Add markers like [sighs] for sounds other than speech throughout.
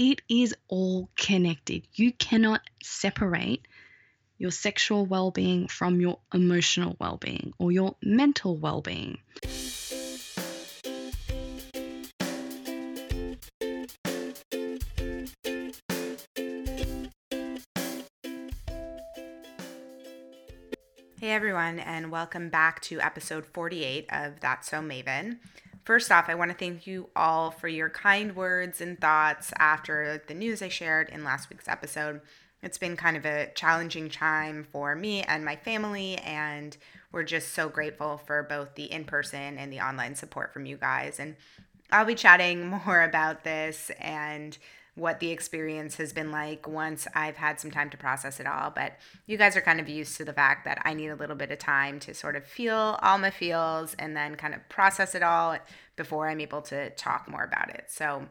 it is all connected. You cannot separate your sexual well being from your emotional well being or your mental well being. Hey everyone, and welcome back to episode 48 of That's So Maven. First off, I want to thank you all for your kind words and thoughts after the news I shared in last week's episode. It's been kind of a challenging time for me and my family, and we're just so grateful for both the in person and the online support from you guys. And I'll be chatting [laughs] more about this and what the experience has been like once I've had some time to process it all. But you guys are kind of used to the fact that I need a little bit of time to sort of feel all my feels and then kind of process it all before I'm able to talk more about it. So,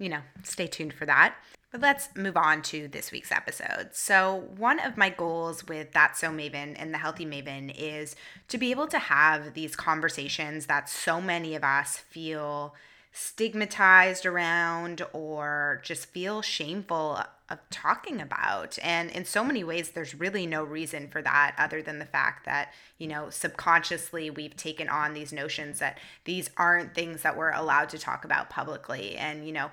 you know, stay tuned for that. But let's move on to this week's episode. So, one of my goals with That's So Maven and the Healthy Maven is to be able to have these conversations that so many of us feel stigmatized around or just feel shameful of talking about. And in so many ways, there's really no reason for that other than the fact that, you know, subconsciously we've taken on these notions that these aren't things that we're allowed to talk about publicly. And, you know,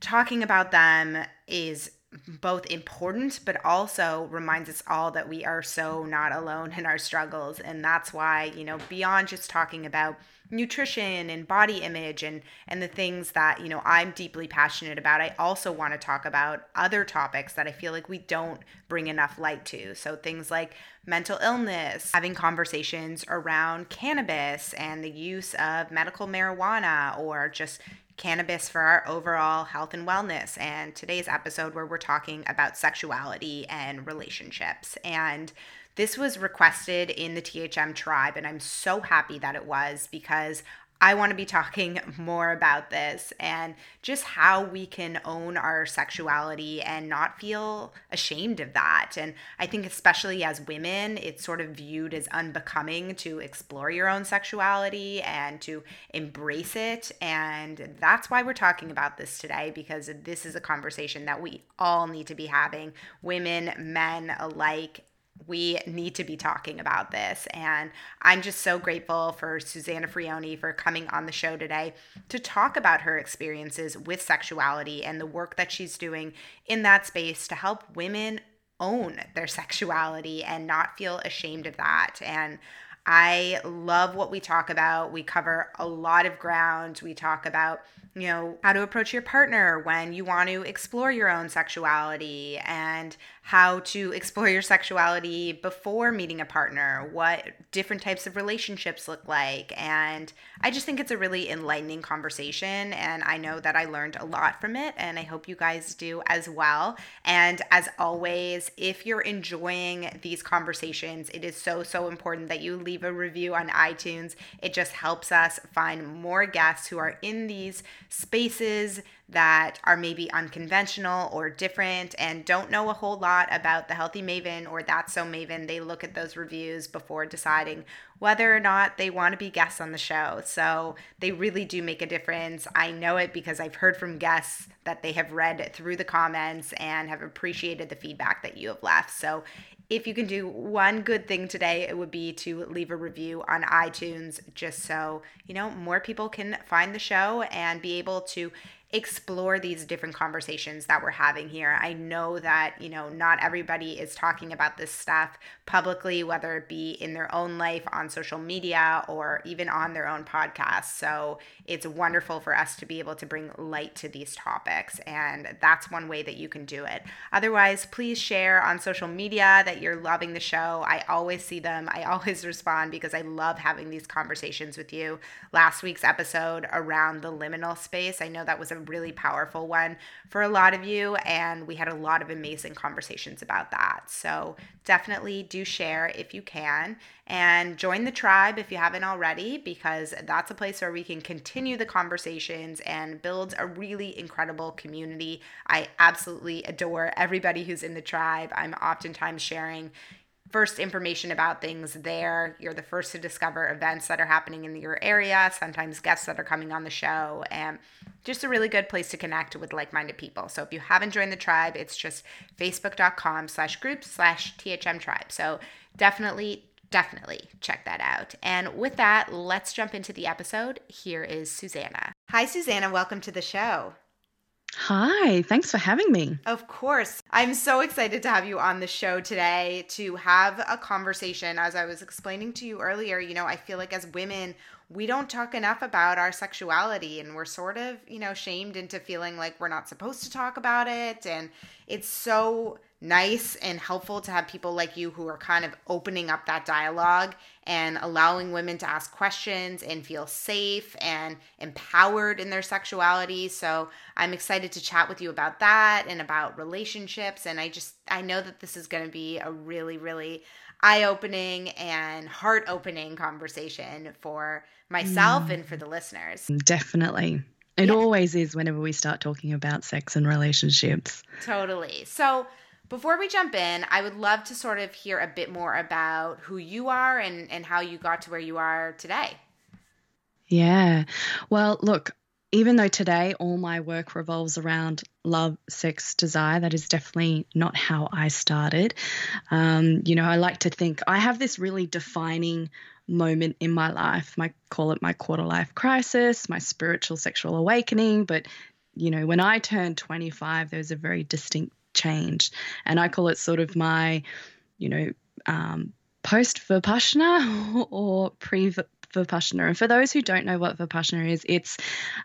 talking about them is both important but also reminds us all that we are so not alone in our struggles and that's why you know beyond just talking about nutrition and body image and and the things that you know I'm deeply passionate about. I also want to talk about other topics that I feel like we don't bring enough light to. So things like mental illness having conversations around cannabis and the use of medical marijuana or just cannabis for our overall health and wellness. And today's episode where we're talking about sexuality and relationships. And this was requested in the THM tribe, and I'm so happy that it was because I want to be talking [laughs] more about this and just how we can own our sexuality and not feel ashamed of that. And I think, especially as women, it's sort of viewed as unbecoming to explore your own sexuality and to embrace it. And that's why we're talking about this today because this is a conversation that we all need to be having, women, men alike we need to be talking about this. And I'm just so grateful for Susana Frioni for coming on the show today to talk about her experiences with sexuality and the work that she's doing in that space to help women own their [laughs] sexuality and not feel ashamed of that. And I love what we talk about. We cover a lot of ground. We talk about you know, how to approach your partner when you want to explore your own sexuality and how to explore your sexuality before meeting a partner, what different types of relationships look like. And I just think it's a really enlightening conversation. And I know that I learned a lot from it. And I hope you guys do as well. And as always, if you're enjoying these conversations, it is so, so important that you leave a review on iTunes. It just helps us find more guests who are in these spaces that are maybe unconventional or different and don't know a whole lot about the Healthy Maven or That's So Maven. They look at those reviews before deciding whether or not they want to be guests on the show. So they really do make a difference. I know it because I've heard from guests that they have read through the comments and have appreciated the feedback that you have left. So if you can do one good thing today, it would be to leave a review on iTunes just so, you know, more people can find the show and be able to explore these different conversations that we're having here. I know that, you know, not everybody is talking about this stuff publicly, whether it be in their own life on social media or even on their own podcast. So it's wonderful for us to be able to bring light to these topics. And that's one way that you can do it. Otherwise, please share on social media that you're loving the show. I always see them, I [laughs] always respond because I love having these conversations with you. Last week's episode around the liminal space, I know that was a really powerful one for a lot of you. And we had a lot of amazing conversations about that. So definitely do share if you can and join the tribe if you haven't already, because that's a place where we can continue the conversations and build a really incredible community. I absolutely adore everybody who's in the tribe. I'm oftentimes sharing first information about things there. You're the first to discover events that are happening in your area, sometimes guests that are coming on the show, and just a really good place to connect with like-minded people. So if you haven't joined the tribe, it's just facebook.com slash group slash THM tribe. So definitely, definitely check that out. And with that, let's jump into the episode. Here is Susana. Hi, Susana. Welcome to the show. Hi, thanks for having me. Of course. I'm so excited to have you on the show today to have a conversation. As I was explaining to you earlier, you know, I feel like as women, we don't talk enough about our sexuality and we're sort of, you know, shamed into feeling like we're not supposed to talk about it. And it's so nice and helpful to have people like you who are kind of opening up that dialogue and allowing women to ask questions and feel safe and empowered in their sexuality. So I'm excited to chat with you about that and about relationships. And I just, I know that this is going to be a really, really eye opening and heart opening conversation for myself mm. and for the listeners. Definitely. It yeah. always is whenever we start talking about sex and relationships. Totally. So, before we jump in, I would love to sort of hear a bit more about who you are and, and how you got to where you are today. Yeah. Well, look, even though today all my work revolves around love, sex, desire, that is definitely not how I started. Um, you know, I like to think I have this really defining moment in my life. I call it my quarter life crisis, my spiritual sexual awakening. But, you know, when I turned 25, there was a very distinct change. And I call it sort of my, you know, um, post Vipassana [laughs] or pre Vipassana. And for those who don't know what Vipassana is, it's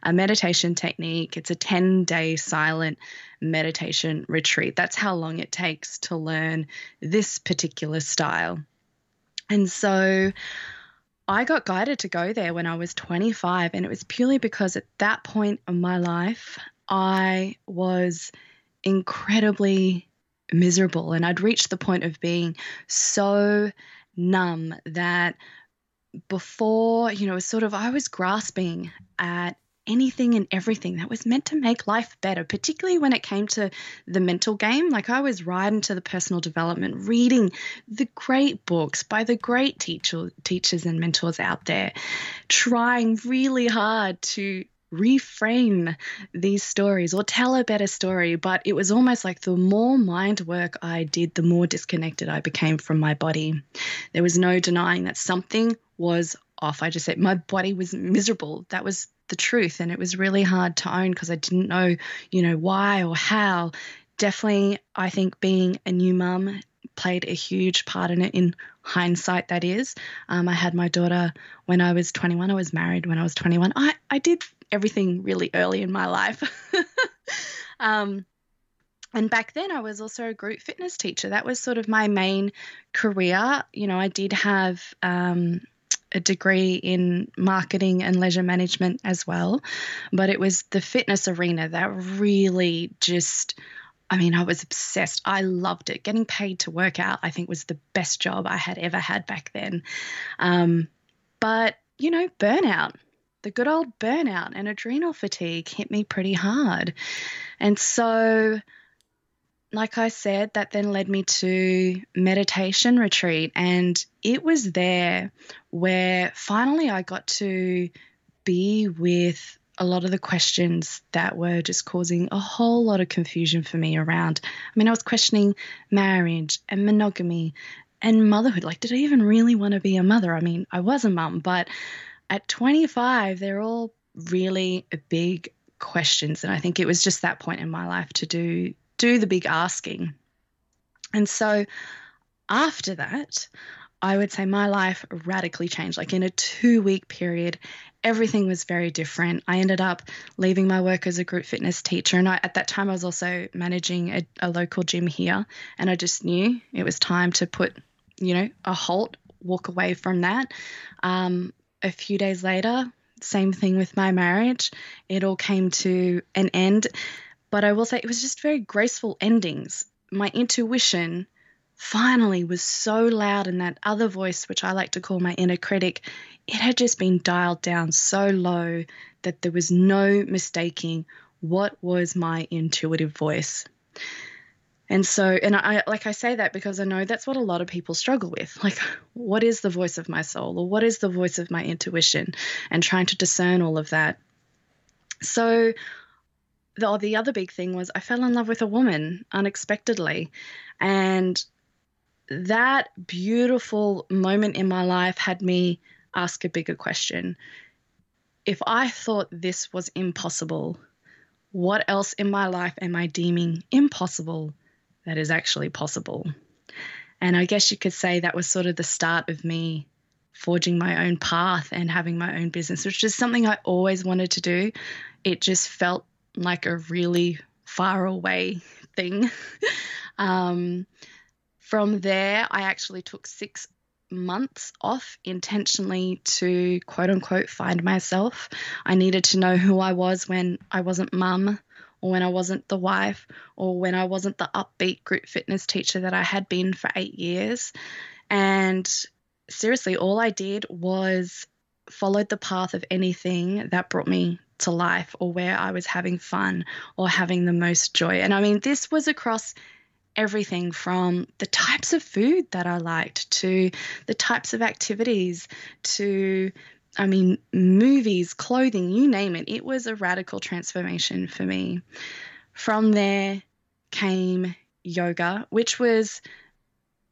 a meditation technique, it's a 10 day silent meditation retreat. That's how long it takes to learn this particular style. And so I got guided to go there when I was 25, and it was purely because at that point in my life, I was incredibly miserable. And I'd reached the point of being so numb that before, you know, sort of I was grasping at anything and everything that was meant to make life better, particularly when it came to the mental game. Like I was right into the personal development, reading the great books by the great teacher, teachers and mentors out there, trying really hard to reframe these stories or tell a better story. But it was almost like the more mind work I did, the more disconnected I became from my body. There was no denying that something was off. I just said my body was miserable. That was the truth. And it was really hard to own because I didn't know, you know, why or how. Definitely, I think being a new mum played a huge part in it in hindsight that is um, i had my daughter when i was 21 i was married when i was 21 i, I did everything really early in my life. [laughs] um, and back then, I was also a group fitness teacher. That was sort of my main career. You know, I did have um, a degree in marketing and leisure management as well, but it was the fitness arena that really just. I mean, I was obsessed. I loved it. Getting paid to work out, I think, was the best job I had ever had back then. Um, but, you know, burnout the good old burnout and adrenal fatigue hit me pretty hard. And so, like I said, that then led me to meditation retreat. And it was there where finally I got to be with a lot of the questions that were just causing a whole lot of confusion for me around. I mean, I was questioning marriage and monogamy and motherhood. Like, did I even really want to be a mother? I mean, I was a mum, but at 25, they're all really big questions. And I think it was just that point in my life to do do the big asking. And so after that, I would say my life radically changed. Like in a two week period, everything was very different. I ended up leaving my work as a group fitness teacher. And I, at that time, I was also managing a, a local gym here. And I just knew it was time to put, you know, a halt, walk away from that. Um, a few days later, same thing with my marriage. It all came to an end. But I will say it was just very graceful endings. My intuition finally was so loud, and that other voice, which I like to call my inner critic, it had just been dialed down so low that there was no mistaking what was my intuitive voice. And so, and I like I say that because I know that's what a lot of people struggle with. [laughs] Like, what is the voice of my soul, or what is the voice of my intuition, and trying to discern all of that. So, the, the other big thing was I fell in love with a woman unexpectedly. And that beautiful moment in my life had me ask a bigger question. If I thought this was impossible, what else in my life am I deeming impossible that is actually possible? And I guess you could say that was sort of the start of me forging my own path and having my own business, which is something I always wanted to do. It just felt like a really far away thing. [laughs] um, from there, I actually took six months off intentionally to quote unquote find myself. I needed to know who I was when I wasn't mum or when I wasn't the wife or when I wasn't the upbeat group fitness teacher that I had been for eight years. And seriously, all I did was followed the path of anything that brought me to life or where I was having fun or having the most joy. And I mean, this was across everything from the types of food that I liked to the types of activities to, I mean, movies, clothing, you name it. It was a radical transformation for me. From there came yoga, which was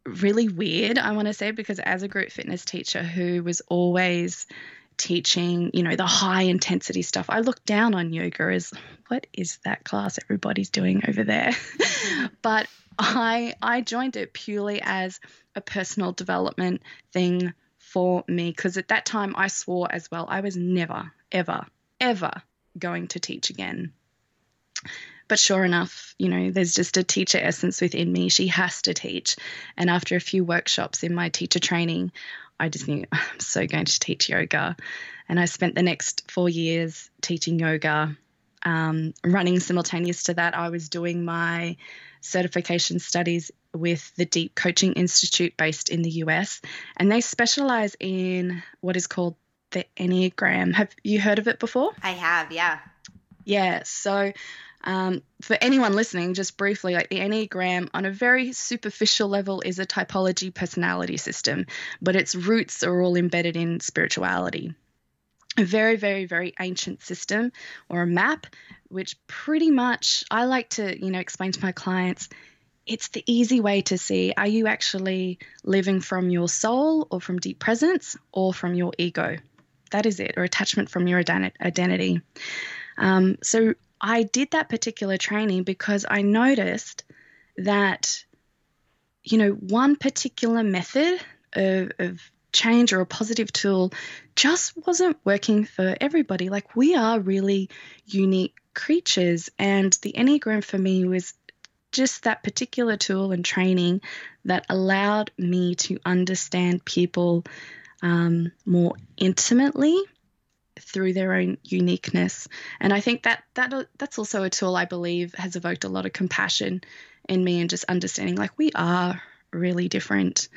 really weird, I want to say, because as a group fitness teacher who was always teaching, you know, the high intensity stuff. I look down on yoga as what is that class everybody's doing over there? [laughs] but I I joined it purely as a personal development thing for me because at that time I swore as well I was never ever ever going to teach again. But sure enough, you know, there's just a teacher essence within me. She has to teach. And after a few workshops in my teacher training, I just knew [laughs] I'm so going to teach yoga. And I spent the next four years teaching yoga. Um, running simultaneous to that, I was doing my certification studies with the Deep Coaching Institute based in the US, and they specialize in what is called the Enneagram. Have you heard of it before? I have, yeah. Yeah, so um, for anyone listening, just briefly, like the Enneagram on a very superficial level is a typology personality system, but its roots are all embedded in spirituality. A very, very, very ancient system or a map, which pretty much I like to, you know, explain to my clients. It's the easy way to see are you actually living from your soul or from deep presence or from your ego? That is it, or attachment from your identity. Um, so I did that particular training because I noticed that, you know, one particular method of, of change or a positive tool just wasn't working for everybody. Like, we are really unique creatures. And the Enneagram for me was just that particular tool and training that allowed me to understand people um, more intimately through their own uniqueness. And I think that that that's also a tool I believe has evoked a lot of compassion in me and just understanding like we are really different.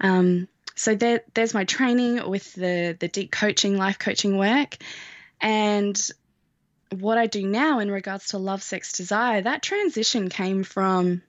Um, so there, there's my training with the the deep coaching, life coaching work, and what I do now in regards to love, sex, desire. That transition came from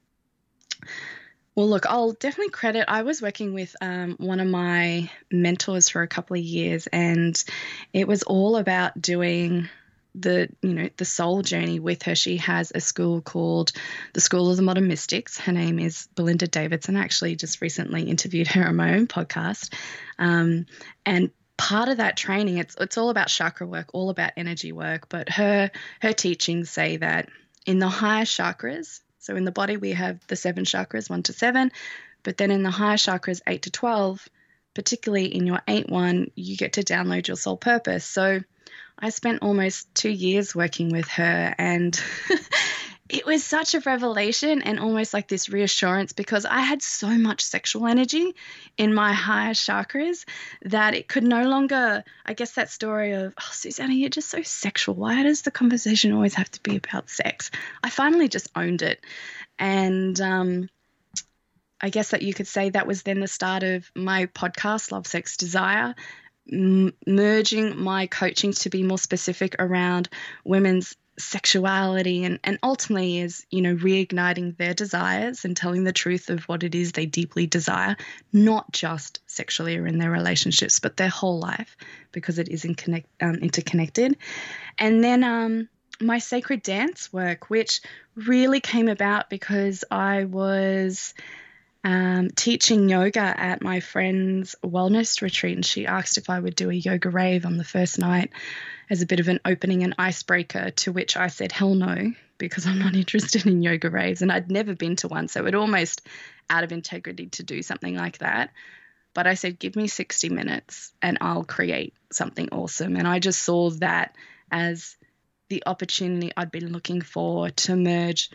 well, look, I'll definitely credit. I was working with um, one of my mentors for a couple of years, and it was all about doing the you know the soul journey with her. She has a school called the School of the Modern Mystics. Her name is Belinda Davidson. I actually just recently interviewed her on my own podcast, um, and part of that training it's it's all about chakra work, all about energy work. But her her teachings say that in the higher chakras, so in the body, we have the seven chakras, one to seven, but then in the higher chakras, eight to 12, particularly in your eight one, you get to download your soul purpose. So I spent almost two years working with her, and [laughs] it was such a revelation and almost like this reassurance because I had so much sexual energy in my higher chakras that it could no longer, I guess, that story of, oh, Susana, you're just so sexual. Why does the conversation always have to be about sex? I finally just owned it. And, um, I guess that you could say that was then the start of my podcast, Love, Sex, Desire, merging my coaching to be more specific around women's sexuality and, and ultimately is, you know, reigniting their desires and telling the truth of what it is they deeply desire, not just sexually or in their relationships, but their whole life because it is in connect, um, interconnected. And then um, my sacred dance work, which really came about because I was um, teaching yoga at my friend's wellness retreat, and she asked if I would do a yoga rave on the first night as a bit of an opening and icebreaker, to which I said, hell no, because I'm not [laughs] interested in yoga raves. And I'd never been to one, so it almost out of integrity to do something like that. But I said, give me 60 minutes and I'll create something awesome. And I just saw that as the opportunity I'd been looking for to merge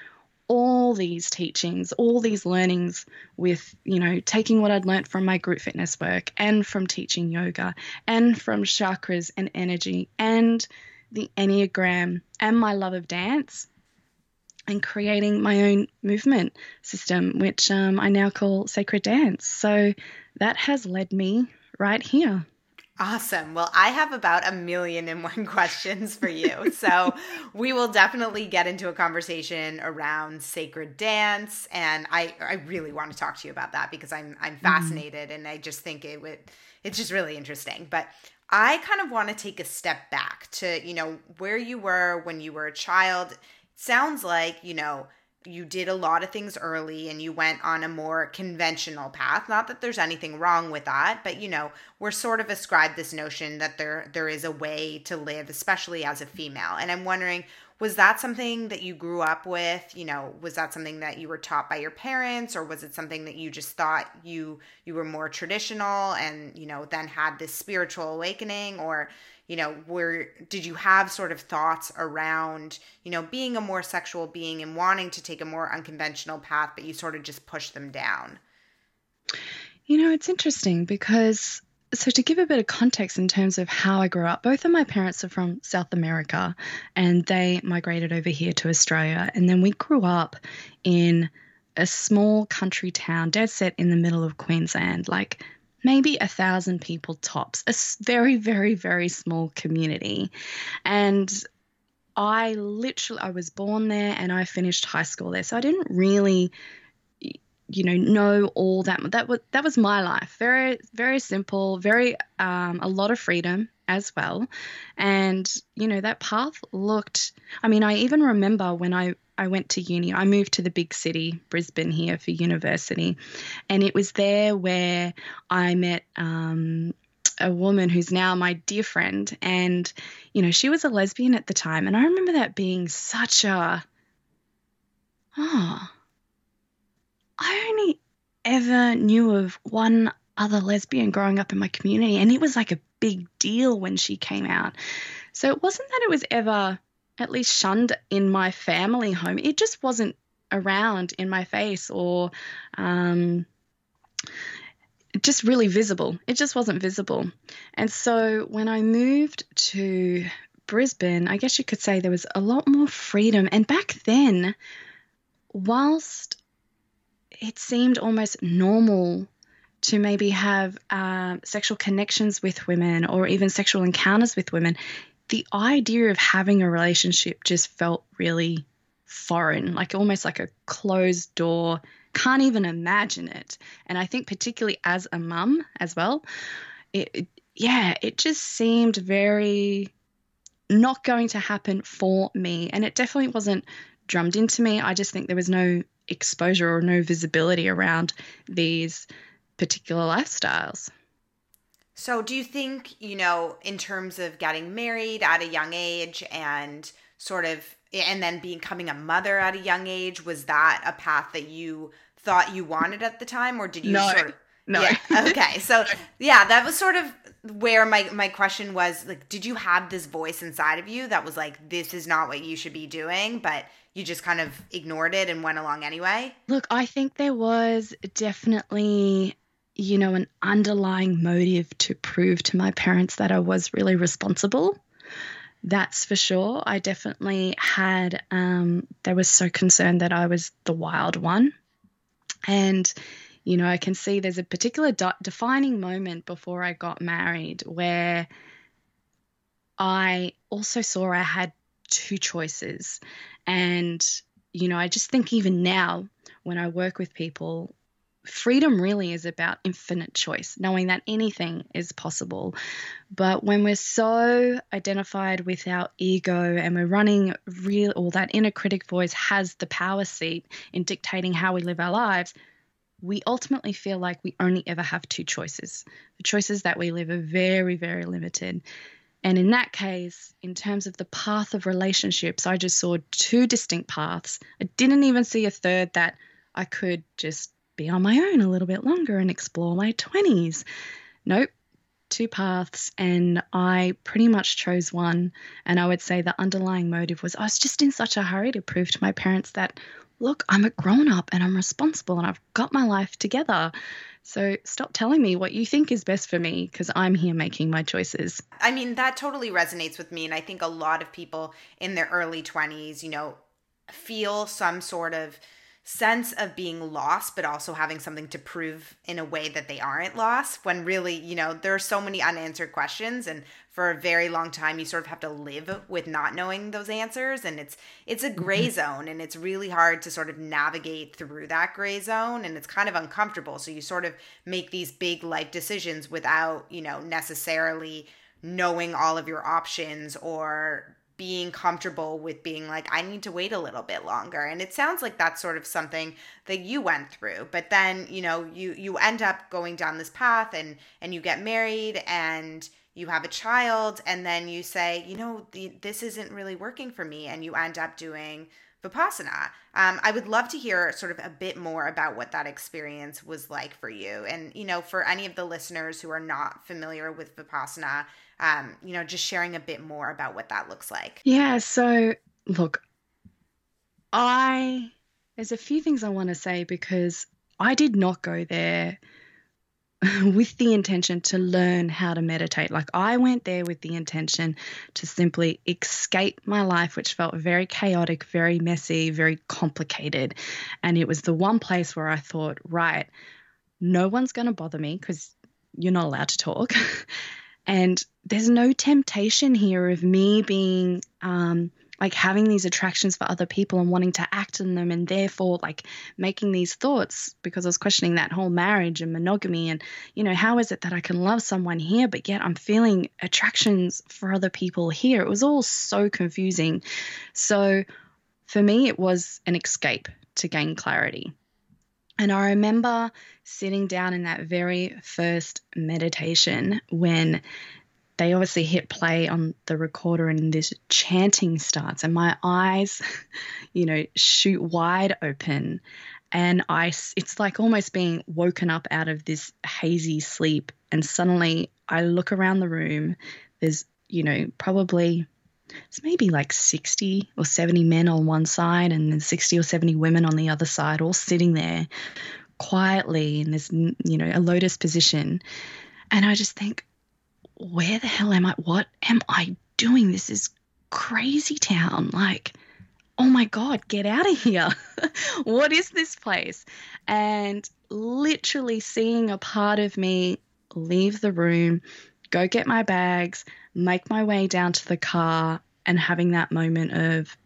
all these teachings, all these learnings with, you know, taking what I'd learned from my group fitness work and from teaching yoga and from chakras and energy and the Enneagram and my love of dance and creating my own movement system, which um, I now call Sacred Dance. So that has led me right here. Awesome. Well, I have about a million and one [laughs] questions for you. So, [laughs] we will definitely get into a conversation around sacred dance and I I really want to talk to you about that because I'm I'm mm-hmm. fascinated mm-hmm. and I just think it would it's just really interesting. But I kind of want to take a step back to, you know, where you were when you were a child. It sounds like, you know, you did a lot of things early and you went on a more conventional path. Not that there's anything wrong with that but you know we're sort of ascribed this notion that there there is a way to live especially as a female. And i'm wondering was that something that you grew up with? You know was that something that you were taught by your parents or was it something that you just thought you you were more traditional and you know then had this spiritual awakening? Or you know where did you have sort of thoughts around you know being a more sexual being and wanting to take a more unconventional path but you sort of just push them down you know it's interesting because so to give a bit of context in terms of how I grew up, both of my parents are from South America and they migrated over here to Australia. And then we grew up in a small country town, dead set in the middle of Queensland, like maybe a thousand people tops, a very, very, very small community. And I literally, I was born there and I finished high school there. So I didn't really you know know all that that was that was my life very very simple very um, a lot of freedom as well and you know that path looked i mean i even remember when i I went to uni. I moved to the big city, Brisbane, here for university. And it was there where I met um, a woman who's now my dear friend. And, you know, she was a lesbian at the time. And I remember that being such a, oh, I only ever knew of one other lesbian growing up in my community. And it was like a big deal when she came out. So it wasn't that it was ever at least shunned in my family home. It just wasn't around in my face or um, just really visible. It just wasn't visible. And so when I moved to Brisbane, I guess you could say there was a lot more freedom. And back then, whilst it seemed almost normal to maybe have uh, sexual connections with women or even sexual encounters with women, the idea of having a relationship just felt really foreign, like almost like a closed door. Can't even imagine it. And I think, particularly as a mum as well, it, it yeah, it just seemed very not going to happen for me. And it definitely wasn't drummed into me. I just think there was no exposure or no visibility around these particular lifestyles. So, do you think, you know, in terms of getting married at a young age and sort of, and then becoming a mother at a young age, was that a path that you thought you wanted at the time, or did you no, sort of? [laughs] No. Yeah. Okay. So, yeah, that was sort of where my my question was like, did you have this voice inside of you that was like, this is not what you should be doing, but you just kind of ignored it and went along anyway? Look, I think there was definitely you know, an underlying motive to prove to my parents that I was really responsible. That's for sure. I definitely had, um, they were so concerned that I was the wild one. And, you know, I can see there's a particular de- defining moment before I got married where I also saw I had two choices. And, you know, I just think even now when I work with people, freedom really is about infinite choice, knowing that anything is possible. But when we're so identified with our ego and we're running real, or that inner critic voice has the power seat in dictating how we live our lives, we ultimately feel like we only ever have two choices. The choices that we live are very, very limited. And in that case, in terms of the path of relationships, I just saw two distinct paths. I didn't even see a third that I could just be on my own a little bit longer and explore my 20s. Nope, two paths, and I pretty much chose one. And I would say the underlying motive was I was just in such a hurry to prove to my parents that, look, I'm a grown up and I'm responsible and I've got my life together. So stop telling me what you think is best for me because I'm here making my choices. I mean, that totally resonates with me. And I think a lot of people in their early 20s, you know, feel some sort of sense of being lost but also having something to prove in a way that they aren't lost when really you know there are so many unanswered questions and for a very long time you sort of have to live with not knowing those answers and it's it's a gray mm-hmm. zone and it's really hard to sort of navigate through that gray zone and it's kind of uncomfortable so you sort of make these big life decisions without you know necessarily knowing all of your options or being comfortable with being like i need to wait a little bit longer. And it sounds like that's sort of something that you went through. But then you know you you end up going down this path and and you get married and you have a child and then you say you know the, this isn't really working for me and you end up doing vipassana. Um, i would love to hear sort of a bit more about what that experience was like for you. And you know for any of the listeners who are not familiar with vipassana um, you know, just sharing a bit more about what that looks like. Yeah. So, look, I, there's a few things I want to say because I did not go there [laughs] with the intention to learn how to meditate. Like I went there with the intention to simply escape my life, which felt very chaotic, very messy, very complicated. And it was the one place where I thought, right, no one's going to bother me because you're not allowed to talk. [laughs] And there's no temptation here of me being um, like having these attractions for other people and wanting to act in them and therefore like making these thoughts because I was questioning that whole marriage and monogamy and you know how is it that I can love someone here but yet I'm feeling attractions for other people here? It was all so confusing. So for me it was an escape to gain clarity and I remember sitting down in that very first meditation when they obviously hit play on the recorder and this chanting starts, and my eyes, [laughs] you know, shoot wide open. And I, it's like almost being woken up out of this hazy sleep. And suddenly I look around the room. There's, you know, probably it's maybe like 60 or 70 men on one side and then 60 or 70 women on the other side, all sitting there quietly in this, you know, a lotus position. And I just think, where the hell am I? What am I doing? This is crazy town. Like, oh my God, get out of here. [laughs] what is this place? And literally seeing a part of me leave the room, go get my bags, make my way down to the car and having that moment of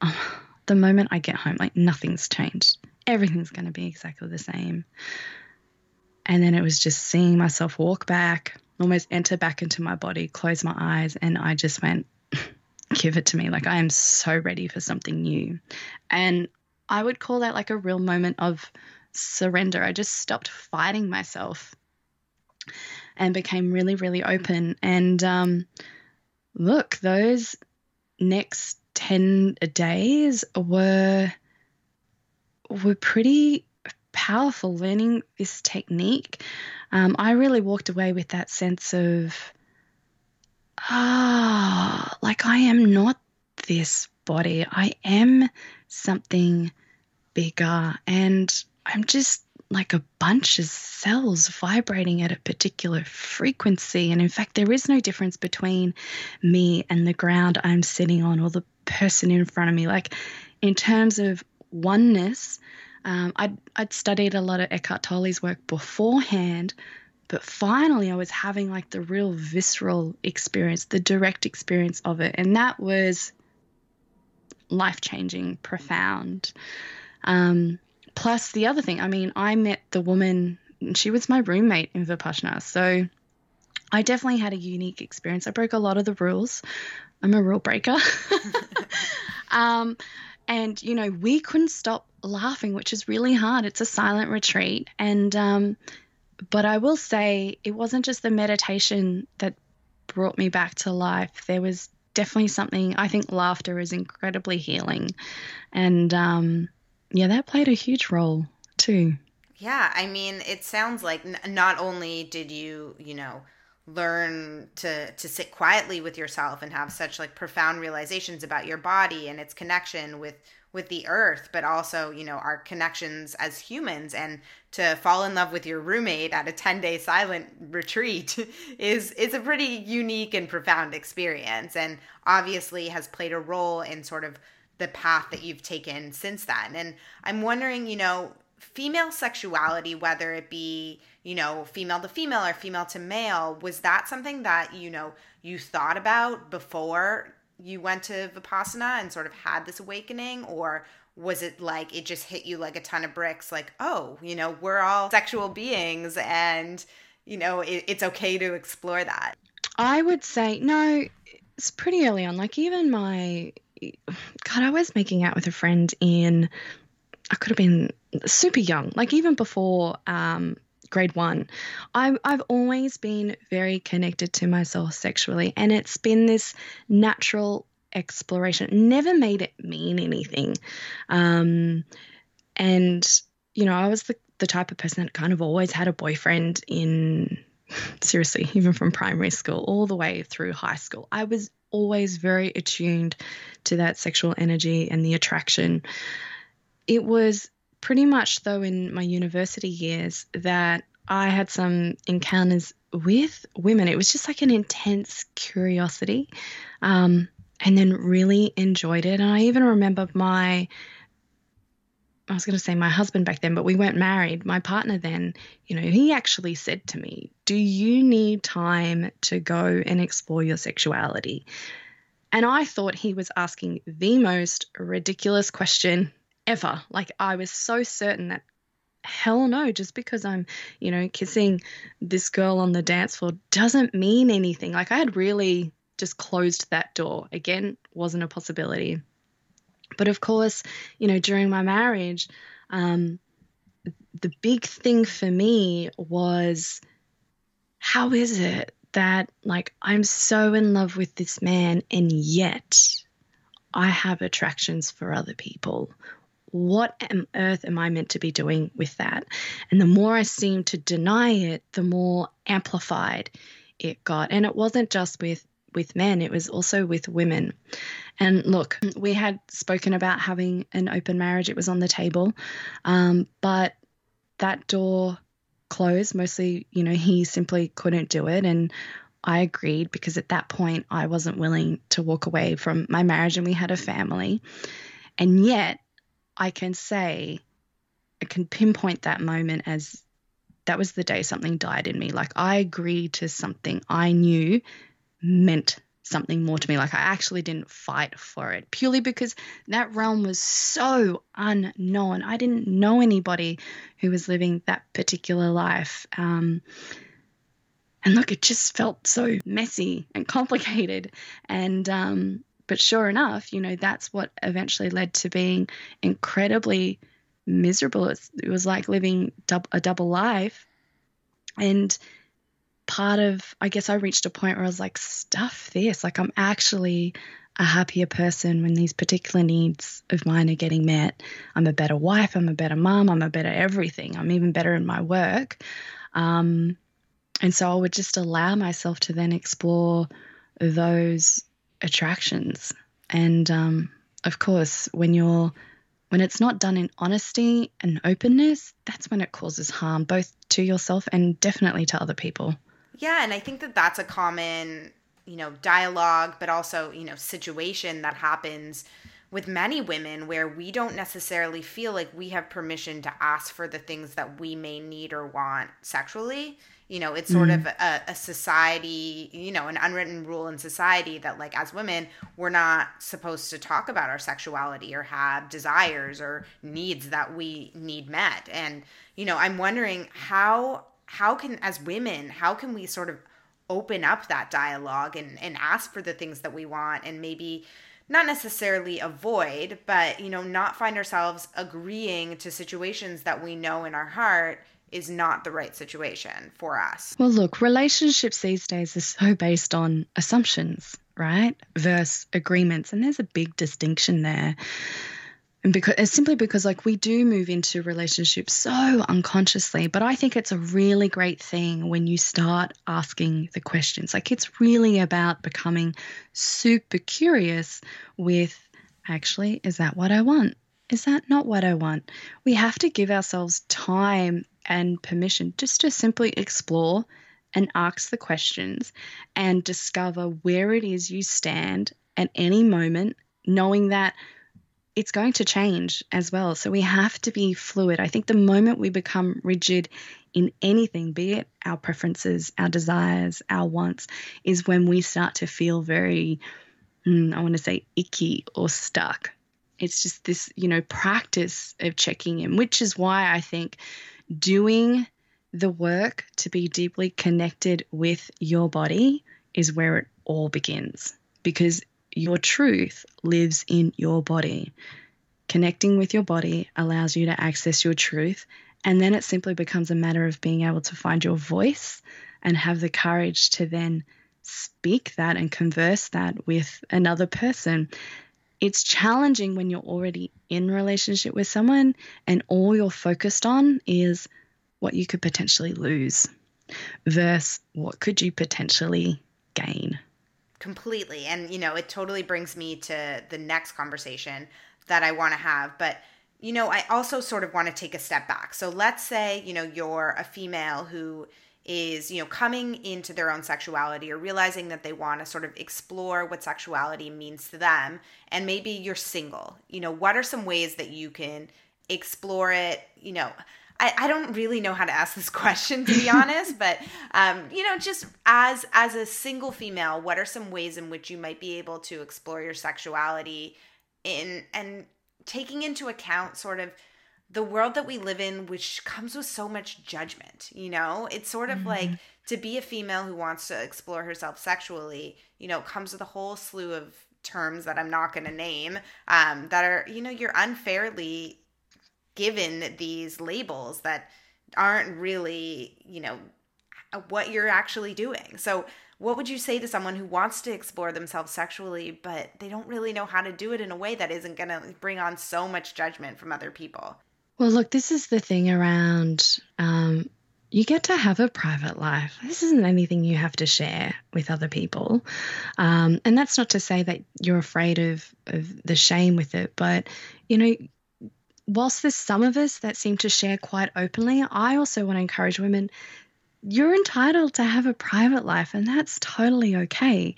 oh, the moment I get home, like nothing's changed. Everything's going to be exactly the same. And then it was just seeing myself walk back, almost enter back into my body, close my eyes, and I just went, [laughs] give it to me. Like I am so ready for something new. And I would call that like a real moment of surrender. I just stopped fighting myself and became really, really open. And um, look, those next 10 days were were pretty powerful learning this technique. Um, I really walked away with that sense of, ah, like I am not this body. I am something bigger and I'm just like a bunch of cells vibrating at a particular frequency. And in fact, there is no difference between me and the ground I'm sitting on or the person in front of me. Like, in terms of oneness, um, I'd, I'd studied a lot of Eckhart Tolle's work beforehand, but finally I was having like the real visceral experience, the direct experience of it. And that was life changing, profound. Um, plus, the other thing, I mean, I met the woman, she was my roommate in Vipassana. So I definitely had a unique experience. I broke a lot of the rules. I'm a rule breaker. [laughs] [laughs] um, and, you know, we couldn't stop laughing, which is really hard. It's a silent retreat. And, um, but I will say it wasn't just the meditation that brought me back to life. There was definitely something, I think laughter is incredibly healing. And, um, yeah, that played a huge role too. Yeah, I mean, it sounds like n- not only did you, you know, learn to to sit quietly with yourself and have such like profound realizations about your body and its connection with with the earth but also you know our connections as humans and to fall in love with your roommate at a 10 day silent retreat [laughs] is is a pretty unique and profound experience and obviously has played a role in sort of the path that you've taken since then and i'm wondering you know female sexuality whether it be you know, female to female or female to male, was that something that, you know, you thought about before you went to Vipassana and sort of had this awakening? Or was it like it just hit you like a ton of bricks, like, oh, you know, we're all sexual beings and, you know, it, it's okay to explore that? I would say, no, it's pretty early on. Like, even my, God, I was making out with a friend in, I could have been super young, like even before um, grade one, I, I've always been very connected to myself sexually, and it's been this natural exploration. Never made it mean anything. Um, and, you know, I was the, the type of person that kind of always had a boyfriend in, [laughs] seriously, even from primary school all the way through high school. I was always very attuned to that sexual energy and the attraction. It was pretty much, though, in my university years, that I had some encounters with women. It was just like an intense curiosity, um, and then really enjoyed it. And I even remember my I was going to say my husband back then, but we weren't married. My partner then, you know, he actually said to me, Do you need time to go and explore your sexuality? And I thought he was asking the most ridiculous question ever. Like I was so certain that hell no, just because I'm, you know, kissing this girl on the dance floor doesn't mean anything. Like I had really just closed that door. Again, wasn't a possibility. But of course, you know, during my marriage, um, the big thing for me was how is it that like I'm so in love with this man and yet I have attractions for other people? what on earth am I meant to be doing with that? And the more I seemed to deny it, the more amplified it got. And it wasn't just with with men, it was also with women. And look, we had spoken about having an open marriage, it was on the table. Um, but that door closed. Mostly, you know, he simply couldn't do it. And I agreed because at that point I wasn't willing to walk away from my marriage and we had a family. And yet, I can say, I can pinpoint that moment as that was the day something died in me. Like I agreed to something I knew meant something more to me. Like I actually didn't fight for it purely because that realm was so unknown. I didn't know anybody who was living that particular life. Um, and look, it just felt so messy and [laughs] complicated. And um, but sure enough, you know, that's what eventually led to being incredibly miserable. It was like living a double life. And part of, I guess I reached a point where I was like, stuff this. Like, I'm actually a happier person when these particular needs of mine are getting met. I'm a better wife. I'm a better mom. I'm a better everything. I'm even better in my work. Um, and so I would just allow myself to then explore those attractions. And um, of course, when you're when it's not done in honesty and openness, that's when it causes harm both to yourself and definitely to other people. Yeah, and I think that that's a common, you know, dialogue, but also, you know, situation that happens with many women where we don't necessarily feel like we have permission to ask for the things that we may need or want sexually you know it's sort mm. of a, a, society you know an unwritten rule in society that like as women we're not supposed to talk about our sexuality or have desires or needs that we need met and you know i'm wondering how how can as women how can we sort of open up that dialogue and and ask for the things that we want and maybe not necessarily avoid but you know not find ourselves agreeing to situations that we know in our heart is not the right situation for us. Well, look, relationships these days are so based on assumptions, right? Versus agreements. And there's a big distinction there. And because it's simply because like we do move into relationships so unconsciously, but I think it's a really great thing when you start asking the questions. Like it's really about becoming super curious with actually, is that what I want? Is that not what I want? We have to give ourselves time and permission just to simply explore and ask the questions and discover where it is you stand at any moment, knowing that it's going to change as well. So we have to be fluid. I think the moment we become rigid in anything, be it our preferences, our desires, our wants, is when we start to feel very, mm, I want to say, icky or stuck. It's just this, you know, practice of checking in, which is why I think doing the work to be deeply connected with your body is where it all begins because your truth lives in your body. Connecting with your body allows you to access your truth, and then it simply becomes a matter of being able to find your voice and have the courage to then speak that and converse that with another person it's challenging when you're already in relationship with someone and all you're focused on is what you could potentially lose versus what could you potentially gain completely. And you know it totally brings me to the next conversation that i want to have. But you know i also sort of want to take a step back. So let's say you know you're a female who is you know coming into their own sexuality or realizing that they want to sort of explore what sexuality means to them and maybe you're single. You know what are some ways that you can explore it? You know I, I don't really know how to ask this [laughs] question to be honest but um, you know just as as a single female what are some ways in which you might be able to explore your sexuality in and taking into account sort of the world that we live in, which comes with so much judgment, you know, it's sort of mm-hmm. like to be a female who wants to explore herself sexually, you know, comes with a whole slew of terms that I'm not going to name um, that are, you know, you're unfairly given these labels that aren't really, you know, what you're actually doing. So, what would you say to someone who wants to explore themselves sexually, but they don't really know how to do it in a way that isn't going to bring on so much judgment from other people? Well, look, this is the thing around um, you get to have a private life. This isn't anything you have to share with other people. Um, and that's not to say that you're afraid of, of the shame with it, but, you know, whilst there's some of us that seem to share quite openly, I also want to encourage women you're entitled to have a private life, and that's totally okay.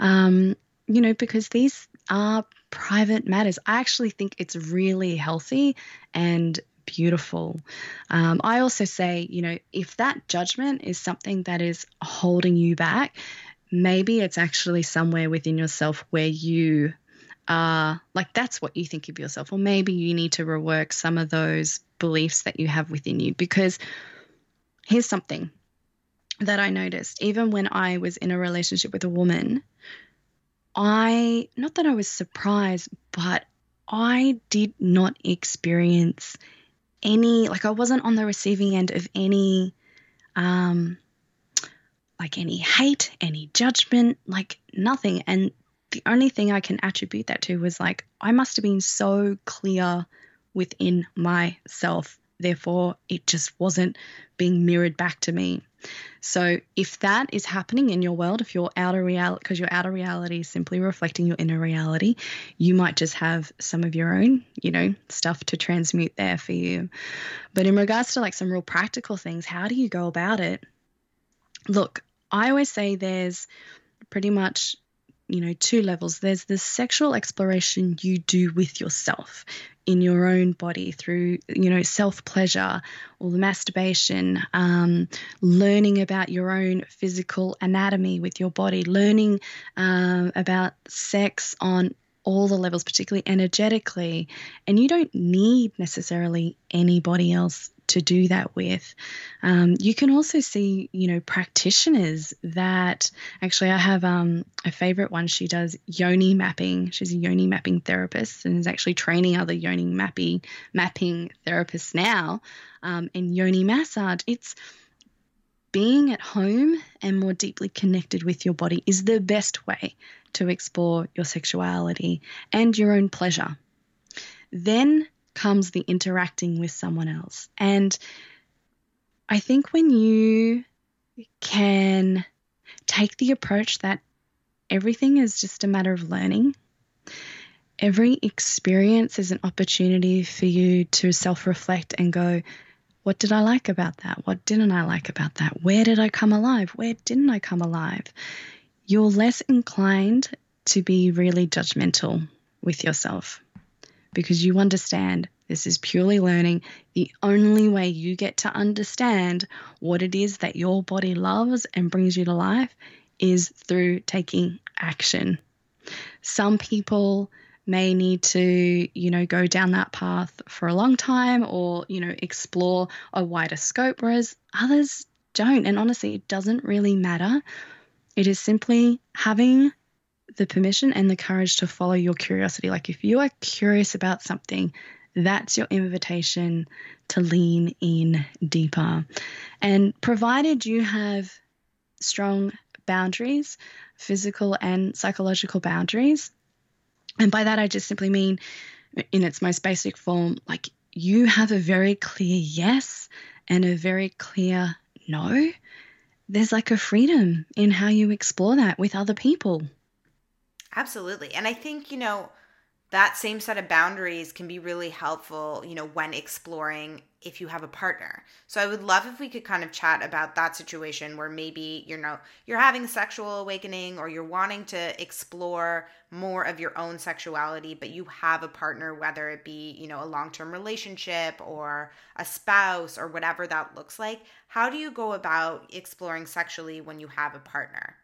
Um, you know, because these are private matters. I actually think it's really healthy and beautiful. Um, I also say, you know, if that judgment is something that is holding you back, maybe it's actually somewhere within yourself where you are like that's what you think of yourself, or maybe you need to rework some of those beliefs that you have within you. Because here's something that I noticed, even when I was in a relationship with a woman I, not that I was surprised, but I did not experience any, like, I wasn't on the receiving end of any, um, like any hate, any judgment, like nothing. And the only thing I can attribute that to was like, I must have been so clear within myself. Therefore, it just wasn't being mirrored back to me. So if that is happening in your world, if your outer reality, because your outer reality is simply reflecting your inner reality, you might just have some of your own, you know, stuff to transmute there for you. But in regards to like some real practical things, how do you go about it? Look, I always say there's pretty much you know, two levels. There's the sexual exploration you do with yourself in your own body through, you know, self pleasure or the masturbation, um, learning about your own physical anatomy with your body, learning um, about sex on all the levels, particularly energetically. And you don't need necessarily anybody else to do that with. Um, you can also see, you know, practitioners that actually I have um, a favorite one. She does yoni mapping. She's a yoni mapping therapist and is actually training other yoni mapping mapping therapists now um, in yoni massage. It's being at home and more deeply connected with your body is the best way to explore your sexuality and your own pleasure. Then comes the interacting with someone else. And I think when you can take the approach that everything is just a matter of learning, every experience is an opportunity for you to self reflect and go, what did I like about that? What didn't I like about that? Where did I come alive? Where didn't I come alive? You're less inclined to be really judgmental with yourself because you understand this is purely learning. The only way you get to understand what it is that your body loves and brings you to life is through taking action. Some people may need to, you know, go down that path for a long time or, you know, explore a wider scope, whereas others don't. And honestly, it doesn't really matter. It is simply having the permission and the courage to follow your curiosity. Like if you are curious about something, that's your invitation to lean in deeper. And provided you have strong boundaries, physical and psychological boundaries, and by that I just simply mean, in its most basic form, like you have a very clear yes and a very clear no. There's like a freedom in how you explore that with other people. Absolutely. And I think, you know, that same set of boundaries can be really helpful, you know, when exploring if you have a partner. So I would love if we could kind of chat about that situation where maybe you know you're having a sexual awakening or you're wanting to explore more of your own sexuality but you have a partner whether it be, you know, a long-term relationship or a spouse or whatever that looks like. How do you go about exploring sexually when you have a partner?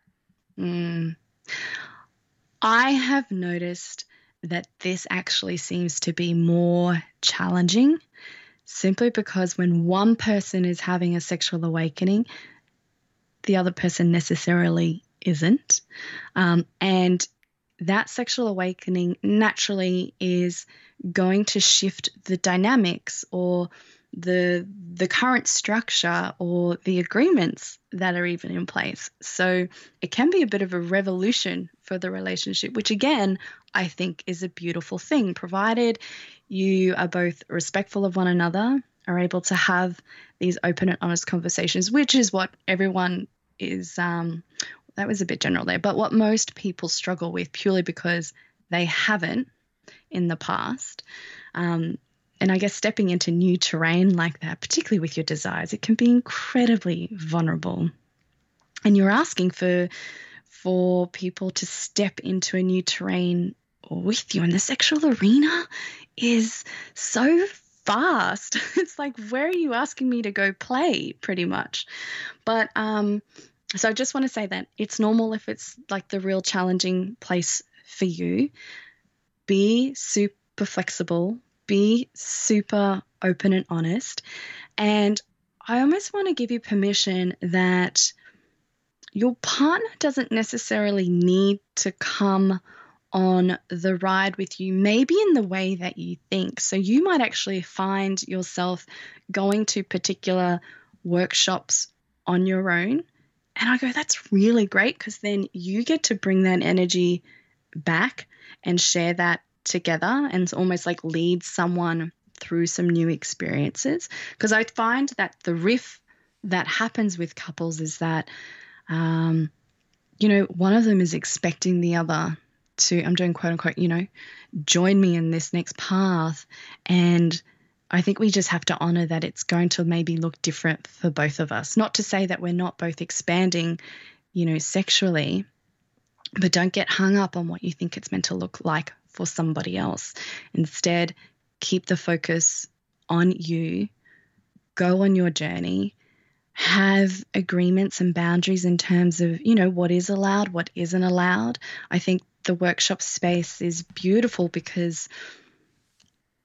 Mm. I have noticed that this actually seems to be more challenging simply because when one person is having a sexual awakening, the other person necessarily isn't. Um, and that sexual awakening naturally is going to shift the dynamics or the the current structure or the agreements that are even in place. So it can be a bit of a revolution for the relationship, which again I think is a beautiful thing, provided you are both respectful of one another, are able to have these open and honest conversations, which is what everyone is. Um, that was a bit general there, but what most people struggle with purely because they haven't in the past. Um, and I guess stepping into new terrain like that, particularly with your desires, it can be incredibly vulnerable. And you're asking for for people to step into a new terrain with you. And the sexual arena is so fast. [laughs] It's like, where are you asking me to go play, pretty much? But um, so I just want to say that it's normal if it's like the real challenging place for you. Be super flexible be super open and honest. And I almost want to give you permission that your partner doesn't necessarily need to come on the ride with you, maybe in the way that you think. So you might actually find yourself going to particular workshops on your own. And I go, that's really great because then you get to bring that energy back and share that together and almost like lead someone through some new experiences. Because I find that the riff that happens with couples is that, um, you know, one of them is expecting the other to, I'm doing quote unquote, you know, join me in this next path. And I think we just have to honor that it's going to maybe look different for both of us. Not to say that we're not both expanding, you know, sexually, But don't get hung up on what you think it's meant to look like for somebody else. Instead, keep the focus on you, go on your journey, have agreements and boundaries in terms of, you know, what is allowed, what isn't allowed. I think the workshop space is beautiful because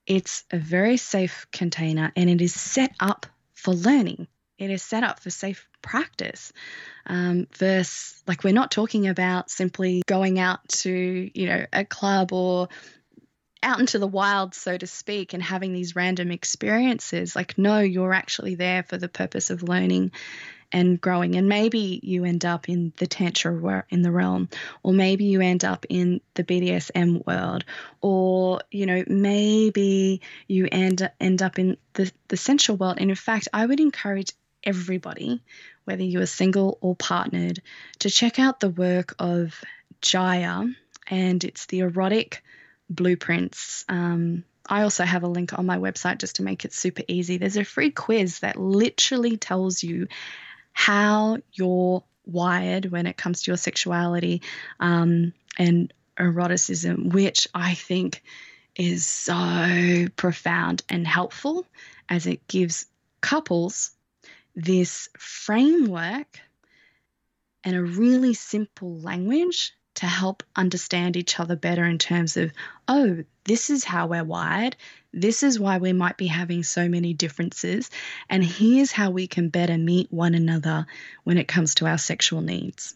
it's a very safe container and it is set up for learning. It is set up for safe practice. Um, versus, like, we're not talking about simply going out to, you know, a club or out into the wild, so to speak, and having these random experiences. Like, no, you're actually there for the purpose of learning and growing. And maybe you end up in the Tantra in the realm, or maybe you end up in the BDSM world, or, you know, maybe you end, end up in the, the sensual world. And in fact, I would encourage everybody, whether you are single or partnered, to check out the work of Jaiya, and it's the erotic blueprints. Um, I also have a link on my website just to make it super easy. There's a free quiz that literally tells you how you're wired when it comes to your sexuality um, and eroticism, which I think is so profound and helpful as it gives couples this framework and a really simple language to help understand each other better in terms of, oh, this is how we're wired. This is why we might be having so many differences. And here's how we can better meet one another when it comes to our sexual needs.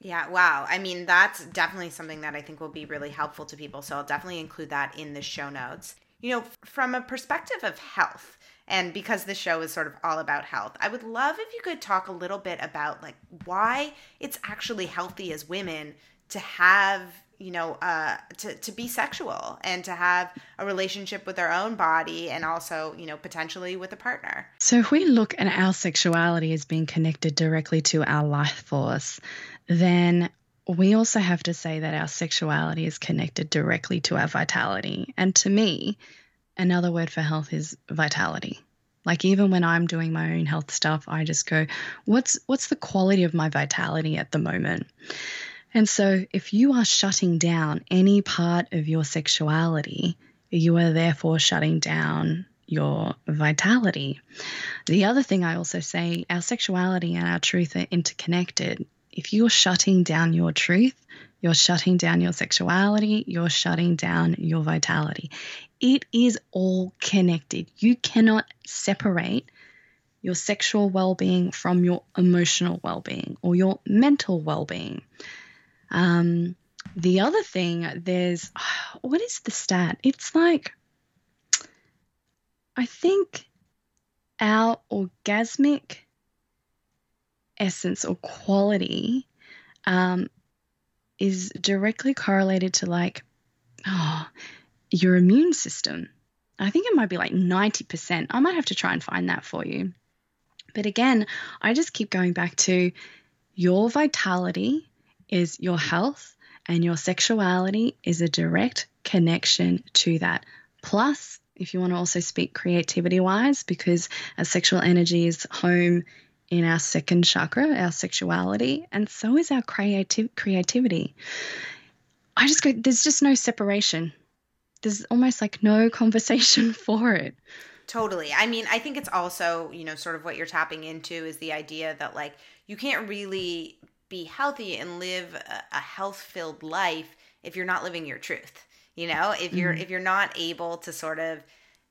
Yeah, wow. I mean, that's definitely something that I think will be really helpful to people. So I'll definitely include that in the show notes. You know, from a perspective of health, and because the show is sort of all about health, I would love if you could talk a little bit about like why it's actually healthy as women to have you know uh, to, to be sexual and to have a relationship with our own body and also you know potentially with a partner. So if we look at our sexuality as being connected directly to our life force then we also have to say that our sexuality is connected directly to our vitality. And to me another word for health is vitality like even when i'm doing my own health stuff i just go what's what's the quality of my vitality at the moment and so, if you are shutting down any part of your sexuality, you are therefore shutting down your vitality. The other thing I also say our sexuality and our truth are interconnected. If you're shutting down your truth, you're shutting down your sexuality, you're shutting down your vitality. It is all connected. You cannot separate your sexual well being from your emotional well being or your mental well being. Um, the other thing, there's [sighs] what is the stat? It's like, I think our orgasmic essence or quality um, is directly correlated to like oh, your immune system. I think it might be like 90%. I might have to try and find that for you. But again, I just keep going back to your vitality is your health and your sexuality is a direct connection to that. Plus, if you want to also speak creativity wise, because our sexual energy is home in our second chakra, our sexuality, and so is our creative creativity. I just go, there's just no separation. There's almost like no [laughs] conversation for it. Totally. I mean, I think it's also, you know, sort of what you're tapping into is the idea that like you can't really be healthy and live a, a health filled life if you're not living your truth you know if you're mm-hmm. if you're not able to sort of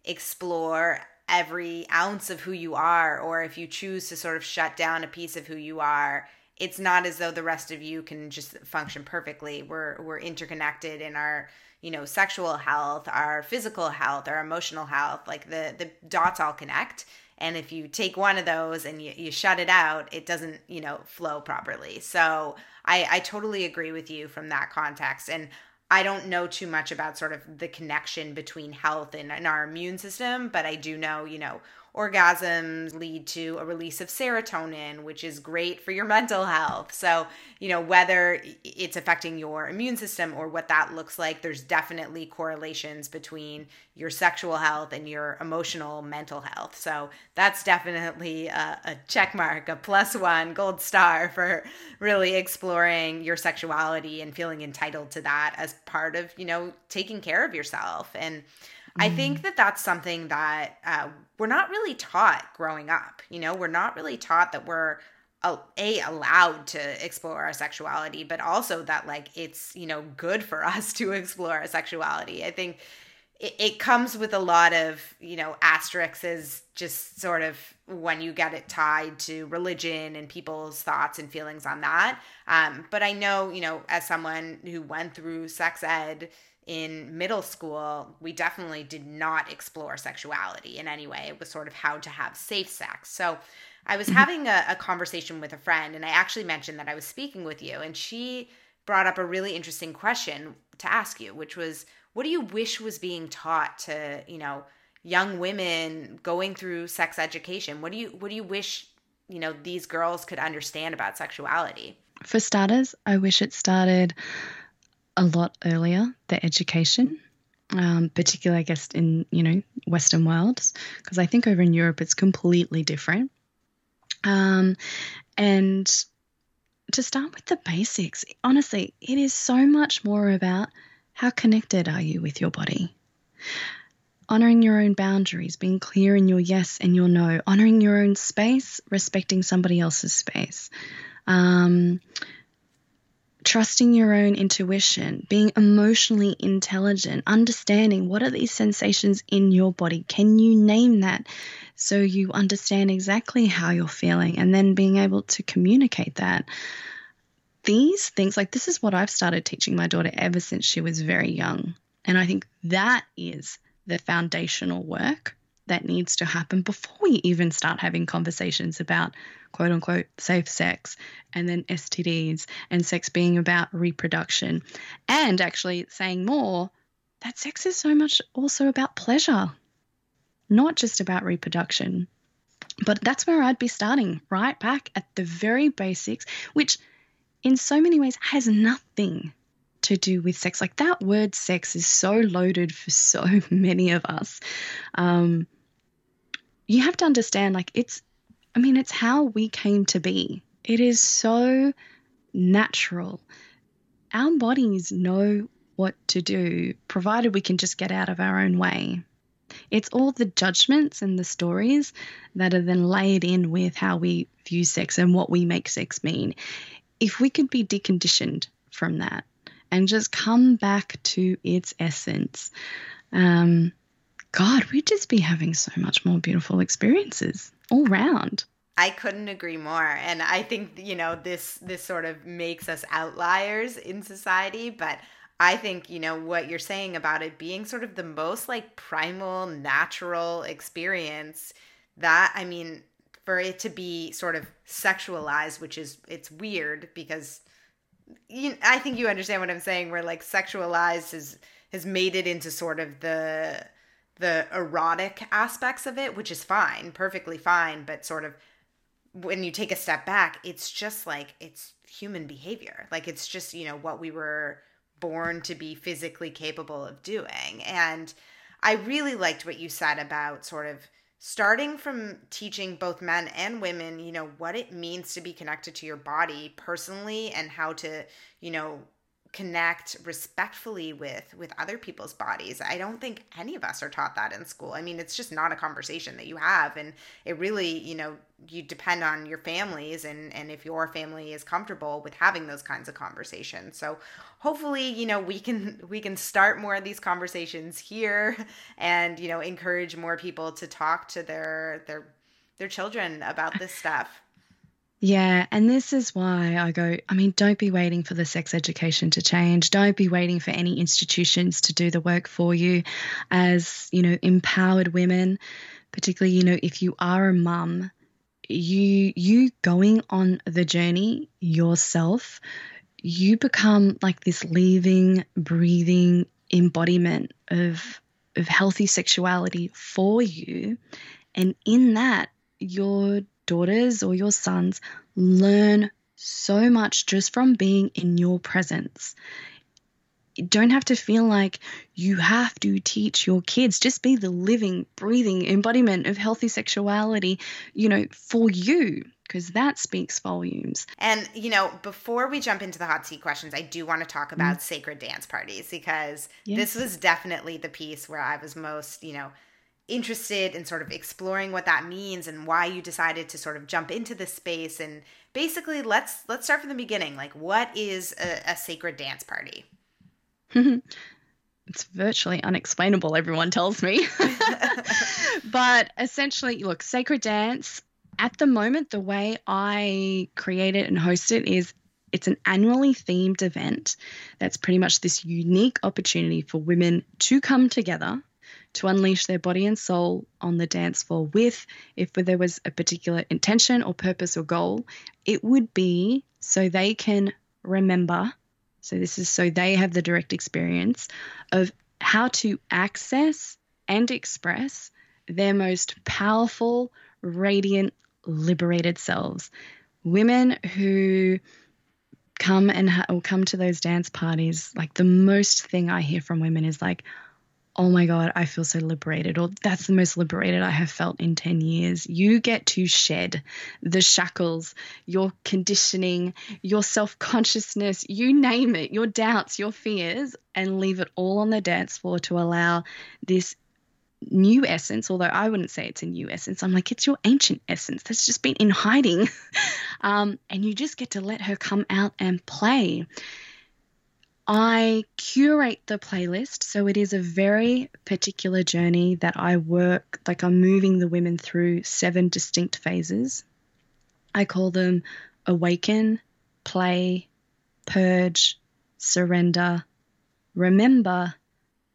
explore every ounce of who you are or if you choose to sort of shut down a piece of who you are it's not as though the rest of you can just function perfectly. We're we're interconnected in our you know sexual health our physical health our emotional health like the the dots all connect. And if you take one of those and you, you shut it out it doesn't you know flow properly. So i i totally agree with you from that context. And I don't know too much about sort of the connection between health and, and, our immune system, but I do know, you know, orgasms lead to a release of serotonin, which is great for your [laughs] mental health. So, you know, whether it's affecting your immune system or what that looks like, there's definitely correlations between your sexual health and your emotional mental health. So, that's definitely a, a check mark, a plus one gold star for really exploring your sexuality and feeling entitled to that as part of, you know, taking care of yourself. And I think mm. that that's something that uh, we're not really taught growing up. You know, we're not really taught that we're a, a allowed to explore our sexuality, but also that like it's you know good for [laughs] us to explore our sexuality. I think it, it comes with a lot of you know asterisks, just sort of when you get it tied to religion and people's thoughts and feelings on that. Um, but I know you know as someone who went through sex ed in middle school, we definitely did not explore sexuality in any way. It was sort of how to have safe sex. So I was mm-hmm. having a, a, conversation with a friend, and I actually mentioned that I was speaking with you, and she brought up a really interesting question to ask you, which was, what do you wish was being taught to, you know, young women going through sex education? What do you what do you wish, you know, these girls could understand about sexuality? For starters, I wish it started a lot earlier, the education, um, particularly, I guess, in, you know, Western worlds, because I think over in Europe it's completely different. Um, and to start with the basics, honestly, it is so much more about how connected are you with your body? Honoring your own boundaries, being clear in your yes and your no, honoring your own space, respecting somebody else's space. Um, trusting your own intuition, being emotionally intelligent, understanding what are these sensations in your body. Can you name that so you understand exactly how you're feeling and then being able to communicate that? These things, like this is what I've started teaching my daughter ever since she was very young. And I think that is the foundational work that needs to happen before we even start having conversations about quote unquote safe sex and then STDs and sex being about reproduction. And actually saying more that sex is so much also about pleasure, not just about reproduction. But that's where I'd be starting, right back at the very basics, which in so many ways has nothing to do with sex. Like that word sex is so loaded for so [laughs] many of us. Um, you have to understand, like, it's, I mean, it's how we came to be. It is so natural. Our bodies know what to do, provided we can just get out of our own way. It's all the judgments and the stories that are then laid in with how we view sex and what we make sex mean. If we could be deconditioned from that, and just come back to its essence. Um, God, we'd just be having so much more beautiful experiences all round. I couldn't agree more. And I think, you know, this this sort of makes us outliers in society, but I think, you know, what you're saying about it being sort of the most like primal, natural experience that I mean, for it to be sort of sexualized, which is it's weird because you, I think you understand what I'm saying. Where like sexualized has has made it into sort of the the erotic aspects of it, which is fine, perfectly fine. But sort of when you take a step back, it's just like it's human behavior. Like it's just you know what we were born to be physically capable of doing. And I really liked what you said about sort of starting from teaching both men and women, you know, what it means to be connected to your body personally and how to, you know, connect respectfully with with other people's bodies. I don't think any of us are taught that in school. I mean it's just not a conversation that you have and it really you know you depend on your families and and if your family is comfortable with having those kinds of conversations. So hopefully you know we can we can start more of these conversations here and you know encourage more people to talk to their their their children about this stuff yeah, and this is why I go, I mean, don't be waiting for the sex education to change. Don't be waiting for any institutions to do the work for you as, you know, empowered women, particularly, you know, if you are a mum, you you going on the journey yourself, you become like this living, breathing embodiment of of healthy sexuality for you And in that, your daughters or your sons learn so much just from being in your presence. You don't have to feel like you have to teach your kids. Just be the living, breathing embodiment of healthy sexuality, you know, for you because that speaks volumes. And, you know, before we jump into the hot seat questions, I do want to talk about mm. sacred dance parties because yes. this was definitely the piece where I was most, you know, interested in sort of exploring what that means and why you decided to sort of jump into this space. And basically let's let's start from the beginning. Like what is a, a sacred dance party? [laughs] It's virtually unexplainable everyone tells me. [laughs] But essentially look sacred dance at the moment, the way I create it and host it is it's an annually themed event that's pretty much this unique opportunity for women to come together to unleash their body and soul on the dance floor with, if there was a particular intention or purpose or goal, it would be so they can remember. So, this is so they have the direct experience of how to access and express their most powerful, radiant, liberated selves. Women who come and ha- or come to those dance parties, like the most thing I hear from women is like, oh my God, I feel so liberated, or that's the most liberated I have felt in 10 years. You get to shed the shackles, your conditioning, your self consciousness, you name it, your doubts, your fears, and leave it all on the dance floor to allow this new essence, although I wouldn't say it's a new essence. I'm like, it's your ancient essence that's just been in hiding. [laughs] um, and you just get to let her come out and play. I curate the playlist, so it is a very particular journey that I work, like I'm moving the women through seven distinct phases. I call them awaken, play, purge, surrender, remember,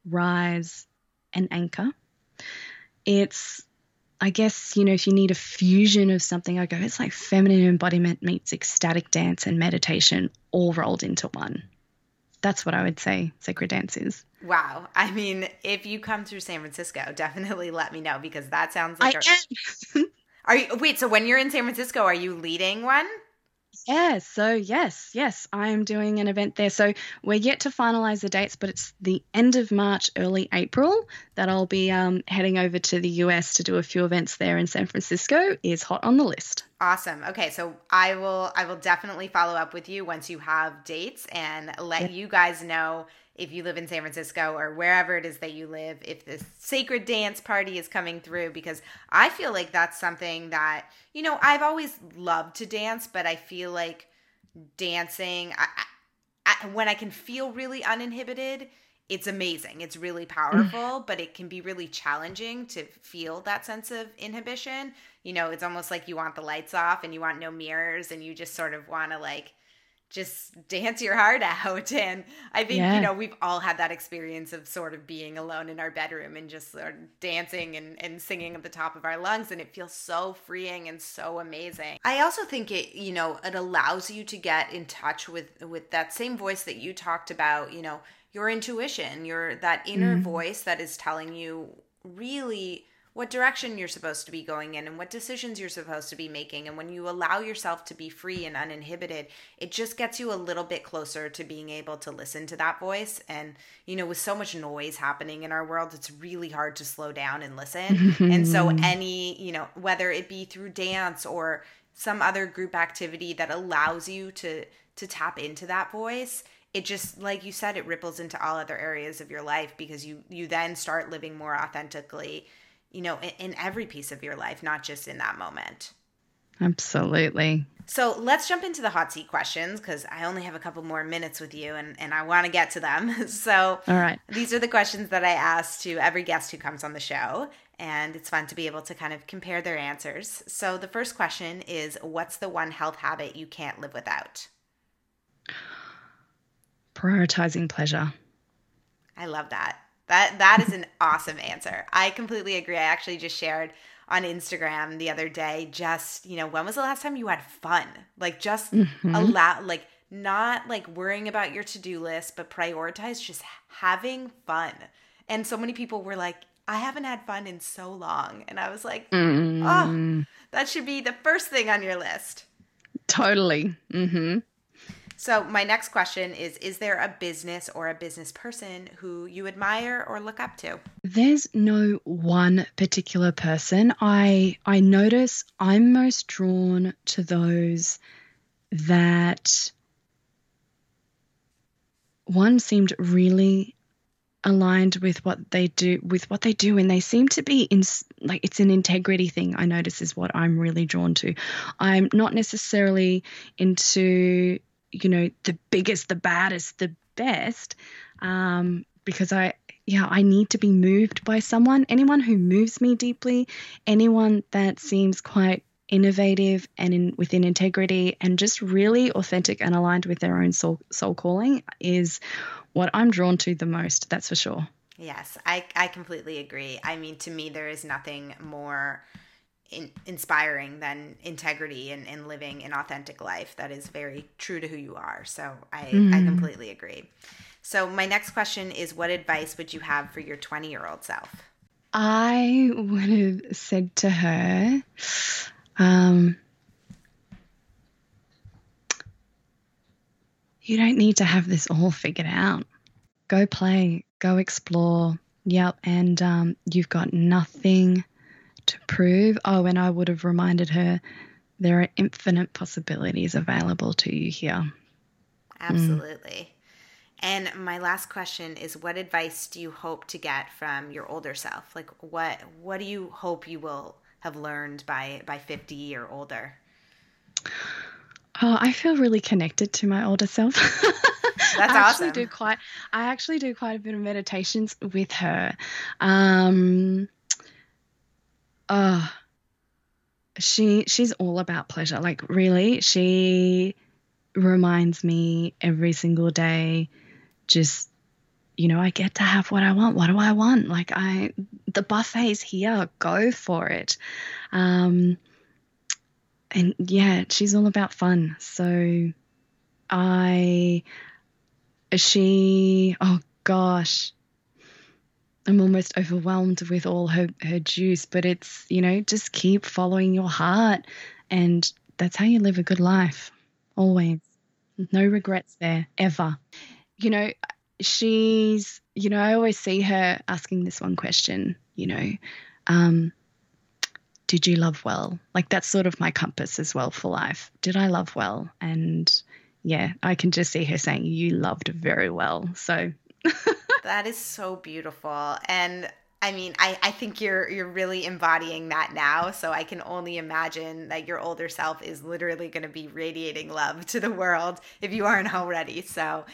rise, and anchor it's I guess, you know, if you need a fusion of something, I go, it's like feminine embodiment meets ecstatic dance and meditation all rolled into one. That's what I would say sacred dance is. Wow. I mean, if you come through San Francisco, definitely let me know because that sounds like I a- am. [laughs] Are you wait, so when you're in San Francisco, are you leading one? Yeah, so yes, yes, I am doing an event there. So we're yet to finalize the dates, but it's the end of March, early April that I'll be um, heading over to the US to do a few events there in San Francisco. Is hot on the list. Awesome. Okay, so I will I will definitely follow up with you once you have dates and let yeah. you guys know if you live in San Francisco or wherever it is that you live, if this sacred dance party is coming through, because I feel like that's something that, you know, I've always loved to dance, but I feel like dancing, I, I, when I can feel really uninhibited, it's amazing. It's really mm. powerful, but it can be really challenging to feel that sense of inhibition. You know, it's almost like you want the lights off and you want no mirrors and you just sort of want to like just dance your heart [laughs] out. And I think, yeah. you know, we've all had that experience of sort of being alone in our bedroom and just sort of dancing and, and singing at the top of our lungs. And it feels so freeing and so amazing. I also think it, you know, it allows you to get in touch with with that same voice that you talked about, you know, your intuition, your that inner mm-hmm. voice that is telling you really what direction you're supposed to be going in and what decisions you're supposed to be making. And when you allow yourself to be free and uninhibited, it just gets you a little bit closer to being able to listen to that voice. And, you know, with so much noise happening in our world, it's really hard to slow down and listen. and so, [laughs] any, you know, whether it be through dance or some other group activity that allows you to to tap into that voice it just like you said it ripples into all other areas of your life because you you then start living more authentically you know, in, in every piece of your life, not just in that moment. Absolutely. So let's jump into the hot seat questions because I only have a couple more minutes with you and, and I want to get to them. [laughs] so, all right. These are the questions that I ask to every guest who comes on the show. And it's fun to be able to kind of compare their answers. So, the first question is What's the one health habit you can't live without? Prioritizing pleasure. I love that. That that is an [laughs] awesome answer. I completely agree. I actually just shared on Instagram the other day just, you know, when was the last time you had fun? Like just mm-hmm. allow like not like worrying about your to-do list, but prioritize just having fun. And so many people were like, I haven't had fun in so long. And I was like, Mm, oh, that should be the first thing on your list. Totally. Mm-hmm. So, my next question is Is there a business or a business person who you admire or look up to? There's no one particular person. I I notice I'm most drawn to those that one seemed really aligned with what they do with what they do and they seem to be in like it's an integrity thing i notice is what i'm really drawn to i'm not necessarily into you know the biggest the baddest the best um because i yeah i need to be moved by someone anyone who moves me deeply anyone that seems quite innovative and in within integrity and just really authentic and aligned with their own soul, soul calling is what I'm drawn to the most, that's for sure. Yes, I, I completely agree. I mean, to me, there is nothing more in, inspiring than integrity and, and living an authentic life that is very true to who you are. So I, mm. I completely agree. So, my next question is What advice would you have for your 20 year old self? I would have said to her, um, you don't need to have this all figured out. Go play, go explore. Yep, and um, you've got nothing to prove. Oh, and I would have reminded her there are infinite possibilities available to you here. Absolutely. Mm. And my last question is what advice do you hope to get from your older self? Like what what do you hope you will have learned by by 50 or older? Oh, I feel really connected to my older self. [laughs] That's I awesome. actually do quite I actually do quite a bit of meditations with her. Um uh she she's all about pleasure. Like really, she reminds me every single day just you know, I get to have what I want. What do I want? Like I the buffet's here, go for it. Um and yeah, she's all about fun. So I she oh gosh i'm almost overwhelmed with all her her juice but it's you know just keep following your heart and that's how you live a good life always. No regrets there ever. You know she's you know i always see her asking this one question you know um did you love well? Like that's sort of my compass as well for life. Did i love well? And yeah, I can just see her saying, You loved very well. So [laughs] that is so beautiful. And I mean, I, I think you're you're really embodying that now. So I can only imagine that your older self is literally going to be radiating love to the world if you aren't already. So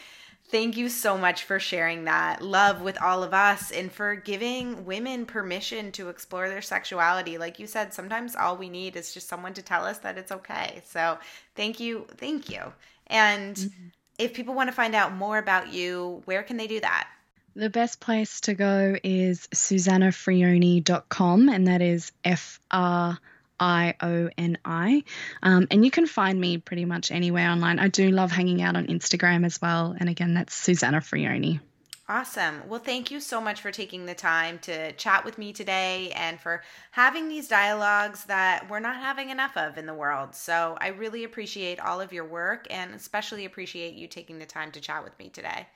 thank you so much for sharing that love with all of us and for giving women permission to explore their sexuality. Like you said, sometimes all we need is just someone to tell us that it's okay. So thank you, thank you. And mm-hmm. if people want to find out more about you, where can they do that? The best place to go is susanafrioni.com, and that is F R I O N I. Um, and you can find me pretty much anywhere online. I do love hanging out on Instagram as well. And again, that's Susana Frioni. Awesome. Well, thank you so much for taking the time to chat with me today and for having these dialogues that we're not having enough of in the world. So I really appreciate all of your work and especially appreciate you taking the time to chat with me today.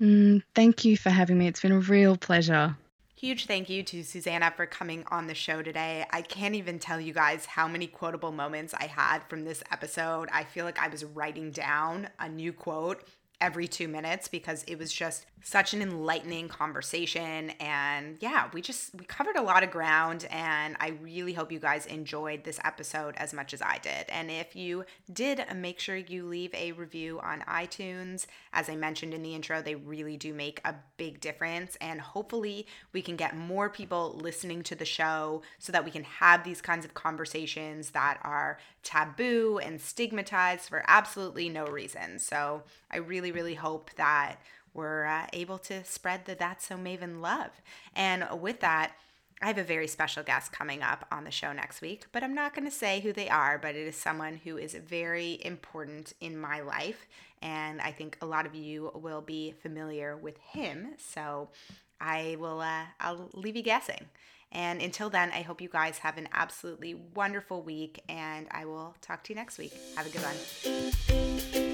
Mm, thank you for having me. It's been a real pleasure. Huge thank you to Susana for coming on the show today. I can't even tell you guys how many quotable moments I had from this episode. I feel like I was writing down a new quote every two minutes because it was just such an enlightening conversation. And yeah we just we covered a lot of ground and i really hope you guys enjoyed this episode as much as i did. And if you did make sure you leave a review on itunes. As i mentioned in the intro they really do make a big difference. And hopefully we can get more people listening to the show so that we can have these kinds of conversations that are taboo and stigmatized for absolutely no reason. So i really really hope that we're uh, able to spread the That's So Maven love. And with that, I have a very special guest coming up on the show next week, but I'm not going to say who they are, but it is someone who is very important in my life. And I think a lot of you will be familiar with him. So I will uh, I'll leave you guessing. And until then, I hope you guys have an absolutely wonderful week and I will talk to you next week. Have a good one.